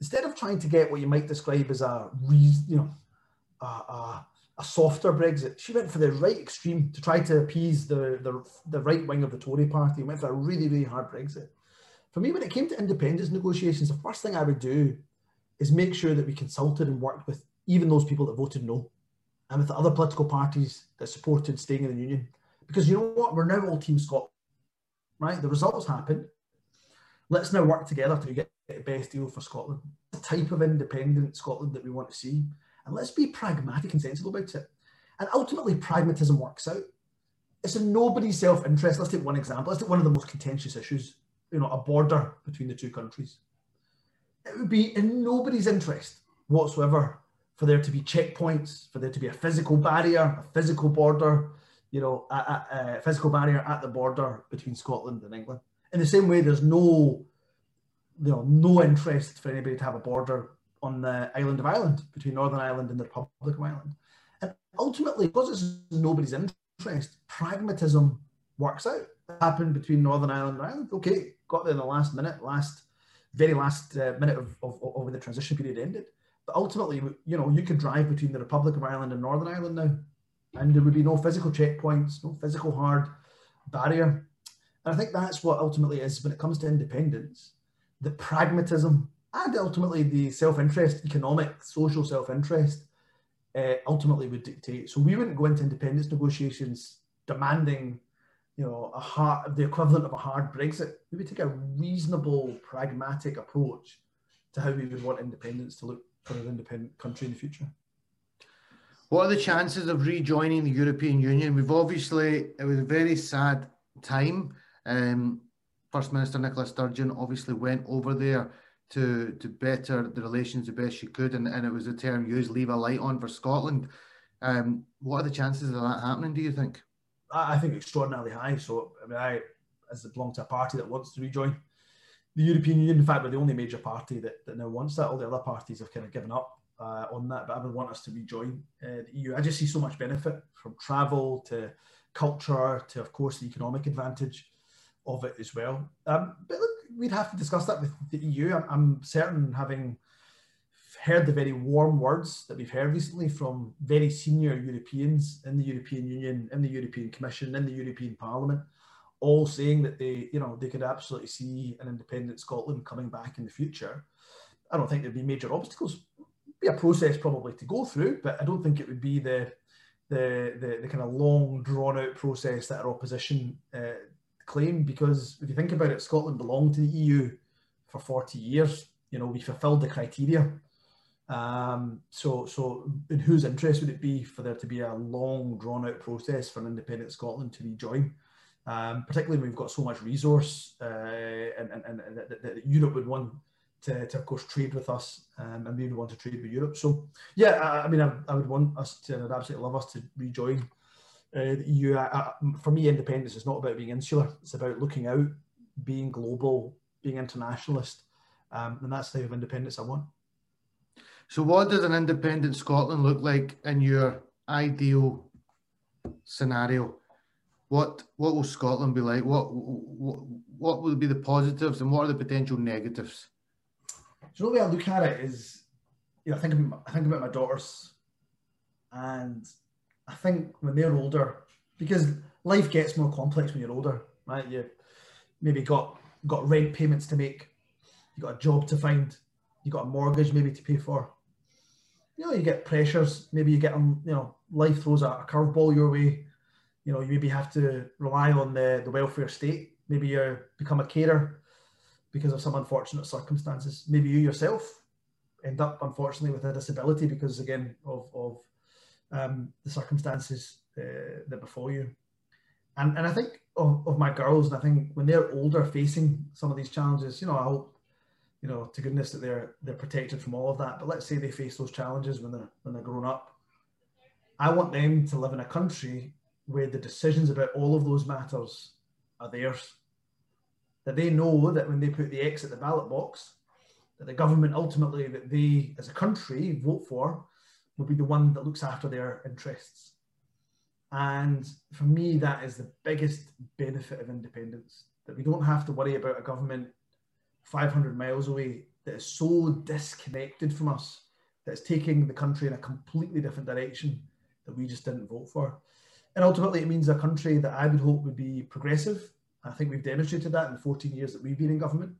Instead of trying to get what you might describe as a, you know, a, a, a softer Brexit, she went for the right extreme to try to appease the, the, the right wing of the Tory party. Went for a really, really hard Brexit. For me, when it came to independence negotiations, the first thing I would do is make sure that we consulted and worked with even those people that voted no and with the other political parties that supported staying in the union. Because you know what? We're now all Team Scotland, right? The results happened. Let's now work together to get the best deal for Scotland, the type of independent Scotland that we want to see. And let's be pragmatic and sensible about it. And ultimately, pragmatism works out. It's in nobody's self interest. Let's take one example. Let's take one of the most contentious issues, you know, a border between the two countries. It would be in nobody's interest whatsoever for there to be checkpoints, for there to be a physical barrier, a physical border, you know, a, a, a, physical barrier at the border between Scotland and England. In the same way, there's no, you know, no interest for anybody to have a border on the island of Ireland between Northern Ireland and the Republic of Ireland. And ultimately, because it's nobody's interest, pragmatism works out. It happened between Northern Ireland and Ireland. Okay, got there in the last minute, last very last uh, minute of, of, of when the transition period ended. But ultimately, you know, you could drive between the Republic of Ireland and Northern Ireland now, and there would be no physical checkpoints, no physical hard barrier. And I think that's what ultimately is when it comes to independence, the pragmatism and ultimately the self-interest, economic, social self-interest, uh, ultimately would dictate. So we wouldn't go into independence negotiations demanding you know, a hard, the equivalent of a hard Brexit. We would take a reasonable, pragmatic approach to how we would want independence to look for an independent country in the future. What are the chances of rejoining the European Union? We've obviously, it was a very sad time. Um, First Minister Nicola Sturgeon obviously went over there to to better the relations the best she could, and, and it was a term used, leave a light on for Scotland. Um, what are the chances of that happening, do you think? I think extraordinarily high. So, I mean, I, as belong to a party that wants to rejoin the European Union, in fact, we're the only major party that, that now wants that. All the other parties have kind of given up uh, on that, but I would want us to rejoin uh, the EU. I just see so much benefit from travel to culture to, of course, the economic advantage of it as well. Um, but we'd have to discuss that with the EU. I'm, I'm certain, having heard the very warm words that we've heard recently from very senior Europeans in the European Union, in the European Commission, in the European Parliament, all saying that they, you know, they could absolutely see an independent Scotland coming back in the future. I don't think there'd be major obstacles. It'd be a process probably to go through, but I don't think it would be the the the, the kind of long drawn out process that our opposition uh, claim. Because if you think about it, Scotland belonged to the EU for 40 years. You know, we fulfilled the criteria. Um, so, so in whose interest would it be for there to be a long, drawn-out process for an independent Scotland to rejoin? Um, particularly when we've got so much resource uh, and, and, and, and that, that Europe would want to, to, of course, trade with us um, and we would want to trade with Europe. So, yeah, I, I mean, I, I, would want us to, I'd absolutely love us to rejoin uh, the EU. I, for me, independence is not about being insular, it's about looking out, being global, being internationalist. Um, and that's the type of independence I want. So, what does an independent Scotland look like in your ideal scenario? What what will Scotland be like? What what, what will be the positives and what are the potential negatives? So the way I look at it is, you know, I think I think about my daughters, and I think when they're older, because life gets more complex when you're older, right? You maybe got got rent payments to make, you got a job to find, you got a mortgage maybe to pay for you know, you get pressures. Maybe you get, um, you know, life throws a, a curveball your way. You know, you maybe have to rely on the, the welfare state. Maybe you become a carer because of some unfortunate circumstances. Maybe you yourself end up, unfortunately, with a disability because, again, of, of um, the circumstances uh, that befall you. And, and I think of, of my girls, and I think when they're older facing some of these challenges, you know, I hope you know, to goodness that they're they're protected from all of that. But let's say they face those challenges when they're when they're grown up. I want them to live in a country where the decisions about all of those matters are theirs. That they know that when they put the X at the ballot box, that the government ultimately that they as a country vote for will be the one that looks after their interests. And for me, that is the biggest benefit of independence. That we don't have to worry about a government 500 miles away that is so disconnected from us that is taking the country in a completely different direction that we just didn't vote for. And ultimately, it means a country that I would hope would be progressive. I think we've demonstrated that in the 14 years that we've been in government.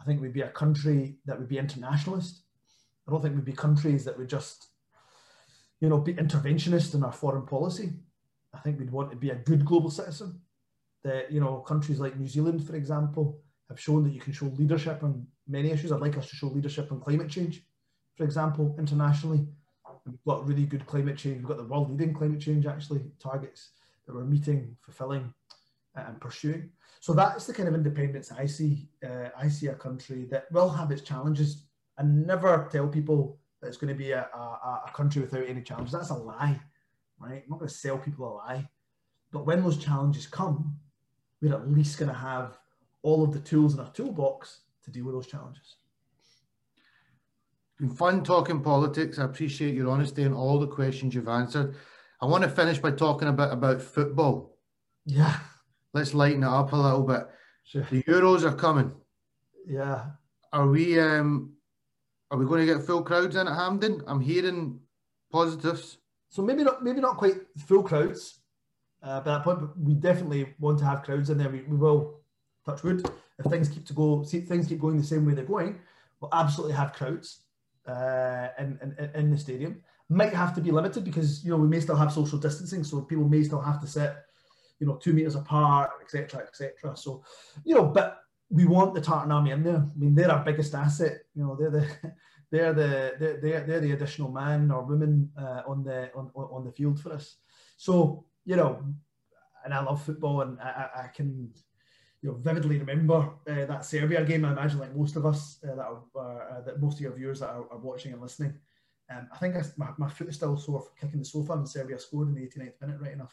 I think we'd be a country that would be internationalist. I don't think we'd be countries that would just, you know, be interventionist in our foreign policy. I think we'd want to be a good global citizen. That, you know, countries like New Zealand, for example, have shown that you can show leadership on many issues. I'd like us to show leadership on climate change, for example, internationally. We've got really good climate change. We've got the world leading climate change actually targets that we're meeting, fulfilling, and pursuing. So that's the kind of independence I see. Uh, I see a country that will have its challenges and never tell people that it's going to be a, a, a country without any challenges. That's a lie, right? I'm not going to sell people a lie. But when those challenges come, we're at least going to have all of the tools in our toolbox to deal with those challenges. Been fun talking politics. I appreciate your honesty and all the questions you've answered. I want to finish by talking a bit about football. Yeah. Let's lighten it up a little bit. Sure. The Euros are coming. Yeah. Are we um are we going to get full crowds in at Hampden? I'm hearing positives. So maybe not maybe not quite full crowds uh, by that point, but we definitely want to have crowds in there. We, we will touch wood, if things keep to go, see, things keep going the same way they're going, we'll absolutely have crowds uh, in, in, in the stadium. Might have to be limited because you know we may still have social distancing, so people may still have to sit, you know, two meters apart, etc., etc. So, you know, but we want the Tartan Army in there. I mean, they're our biggest asset. You know, they're the *laughs* they're the they're they're, they're the additional man or woman uh, on the on on the field for us. So you know, and I love football, and I, I can you know, vividly remember uh, that Serbia game. I imagine, like most of us, uh, that are, uh, that most of your viewers that are, are watching and listening. Um, I think I, my, my foot is still sore from kicking the sofa, and Serbia scored in the 89th minute, right enough.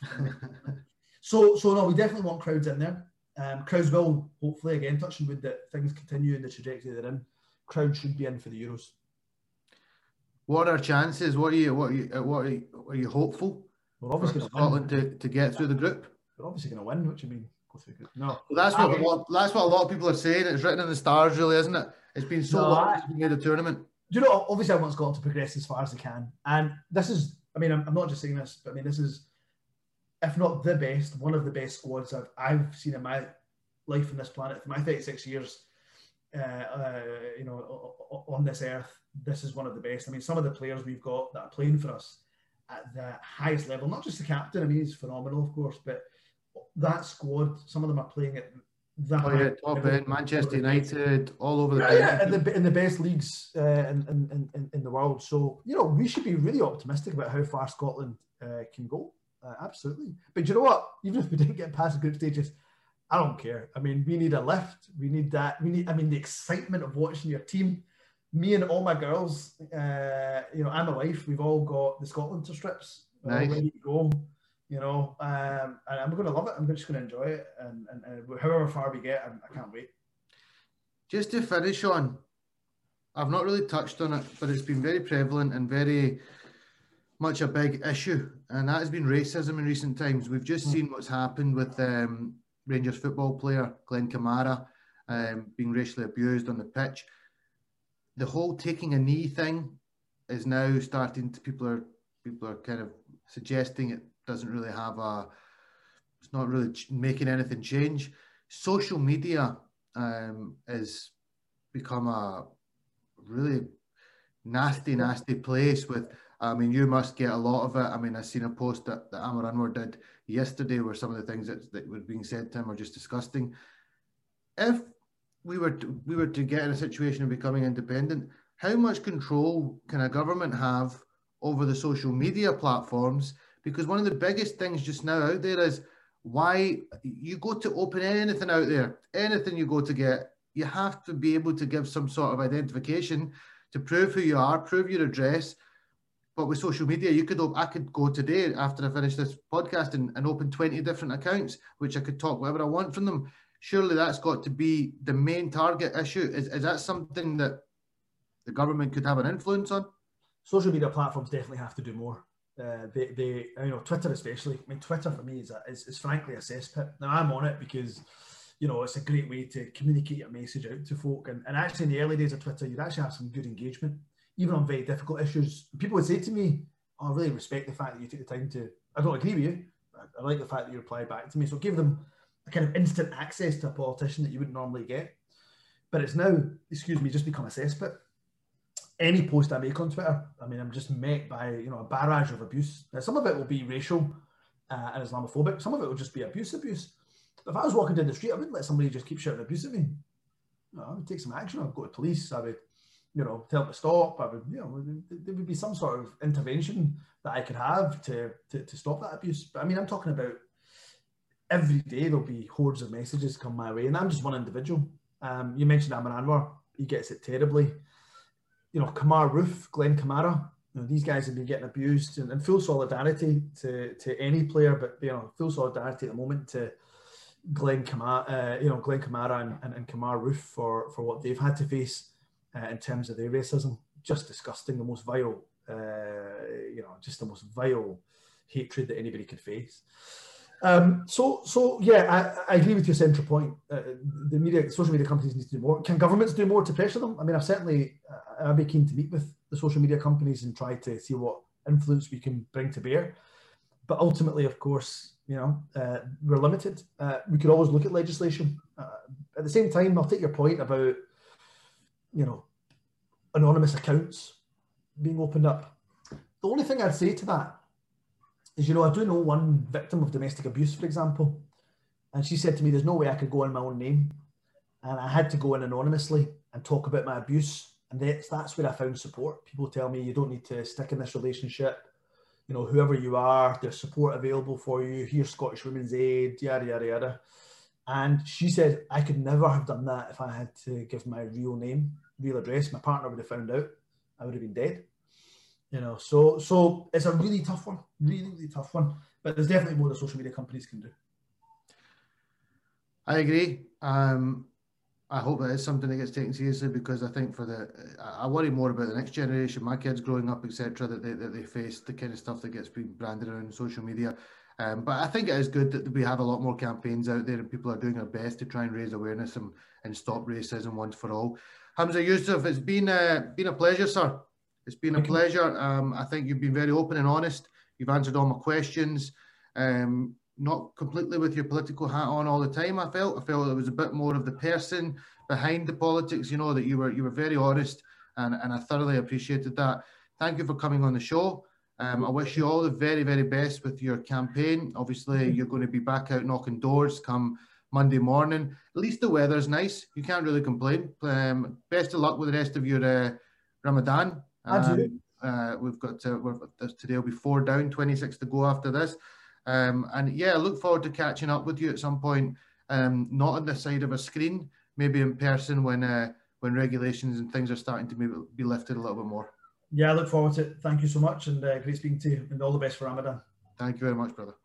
*laughs* so, so no, we definitely want crowds in there. Um, crowds will hopefully again touching wood that things continue in the trajectory they're in. Crowds should be in for the Euros. What are chances? What are you? What are you? What are you, are you hopeful? We're obviously for Scotland to, to get through the group. We're obviously going to win. What do you mean? Go through the group? No. Well, that's what, what that's what a lot of people are saying. It's written in the stars, really, isn't it? It's been so no, long since we a tournament. Do you know? Obviously, I want Scotland to progress as far as they can, and this is. I mean, I'm, I'm not just saying this, but I mean, this is, if not the best, one of the best squads I've, I've seen in my life on this planet for my 36 years. Uh, uh, you know, on this earth, this is one of the best. I mean, some of the players we've got that are playing for us at the highest level, not just the captain. I mean, he's phenomenal, of course, but that squad, some of them are playing at that oh, yeah, top end, Manchester United, all over the yeah, yeah, in the in the best leagues uh, in, in, in, in the world. So you know, we should be really optimistic about how far Scotland uh, can go. Uh, absolutely, but you know what? Even if we didn't get past the group stages, I don't care. I mean, we need a lift. We need that. We need. I mean, the excitement of watching your team. Me and all my girls, uh, you know, and my wife, we've all got the Scotland strips nice. ready to go you know, um, and I'm going to love it. I'm just going to enjoy it, and, and, and however far we get, I'm, I can not wait. Just to finish on, I've not really touched on it, but it's been very prevalent and very much a big issue, and that has been racism in recent times. We've just mm. seen what's happened with um, Rangers football player Glenn Kamara um, being racially abused on the pitch. The whole taking a knee thing is now starting to people are people are kind of suggesting it doesn't really have a, it's not really making anything change. Social media um, has become a really nasty, nasty place with, I mean, you must get a lot of it. I mean, I've seen a post that, that Aamer Anwar did yesterday where some of the things that, that were being said to him are just disgusting. If we were to, we were to get in a situation of becoming independent, how much control can a government have over the social media platforms because one of the biggest things just now out there is why you go to open anything out there, anything you go to get, you have to be able to give some sort of identification to prove who you are, prove your address. But with social media, you could I could go today after I finish this podcast and, and open 20 different accounts, which I could talk whatever I want from them. Surely that's got to be the main target issue. Is, is that something that the government could have an influence on? Social media platforms definitely have to do more. Uh, they, they, you know, Twitter especially. I mean, Twitter for me is, a, is, is frankly a cesspit. Now I'm on it because, you know, it's a great way to communicate your message out to folk. And, and actually, in the early days of Twitter, you'd actually have some good engagement, even on very difficult issues. People would say to me, oh, "I really respect the fact that you took the time to." I don't agree with you. I, like the fact that you reply back to me. So give them a kind of instant access to a politician that you wouldn't normally get. But it's now, excuse me, just become a cesspit any post I make on Twitter, I mean, I'm just met by you know a barrage of abuse. Now, some of it will be racial uh, and Islamophobic. Some of it will just be abuse, abuse. If I was walking down the street, I wouldn't let somebody just keep shouting abuse at me. I would take some action. I'd go to police. I would, you know, tell them to stop. I would, you know, there would be some sort of intervention that I could have to, to, to stop that abuse. But I mean, I'm talking about every day there'll be hordes of messages come my way, and I'm just one individual. Um, you mentioned Aamer Anwar. He gets it terribly you know, Kemar Roofe, Glenn Kamara, you know, these guys have been getting abused and, and, full solidarity to, to any player, but you know, full solidarity at the moment to Glenn Kamara, uh, you know, Glenn Kamara and, and, and Kemar Roofe for, for what they've had to face uh, in terms of their racism. Just disgusting, the most vile, uh, you know, just the most vile hatred that anybody could face. Um, so, so yeah, I, I, agree with your central point. Uh, the media, social media companies need to do more. Can governments do more to pressure them? I mean, I've certainly, uh, I'd be keen to meet with the social media companies and try to see what influence we can bring to bear. But ultimately, of course, you know, uh, we're limited. Uh, we could always look at legislation. Uh, at the same time, I'll take your point about, you know, anonymous accounts being opened up. The only thing I'd say to that is, you know, I do know one victim of domestic abuse, for example, and she said to me, "There's no way I could go in my own name," and I had to go in anonymously and talk about my abuse, and that's that's where I found support. People tell me you don't need to stick in this relationship. You know, whoever you are, there's support available for you. Here's Scottish Women's Aid, yada yada yada. And she said I could never have done that if I had to give my real name, real address. My partner would have found out. I would have been dead. You know, so so it's a really tough one, really really tough one. But there's definitely more the social media companies can do. I agree. Um, I hope it is something that gets taken seriously because I think for the, I worry more about the next generation, my kids growing up, etc., that they, that they face the kind of stuff that gets being branded around social media. Um, but I think it is good that we have a lot more campaigns out there and people are doing their best to try and raise awareness and, and stop racism once for all. Humza Yousaf, it's been a, been a pleasure, sir. It's been a pleasure. Um, I think you've been very open and honest. You've answered all my questions. Um, not completely with your political hat on all the time. I felt I felt it was a bit more of the person behind the politics. You know that you were you were very honest, and and I thoroughly appreciated that. Thank you for coming on the show. Um, I wish you all the very very best with your campaign. Obviously, you're going to be back out knocking doors come Monday morning. At least the weather's nice. You can't really complain. Um, best of luck with the rest of your uh, Ramadan. Um, uh, we've got uh, today will be four down, 26 to go after this. Um, and yeah, I look forward to catching up with you at some point, um, not on the side of a screen, maybe in person when uh, when regulations and things are starting to be, be lifted a little bit more. Yeah, I look forward to it. Thank you so much, and uh, great speaking to you, and all the best for Ramadan. Thank you very much, brother.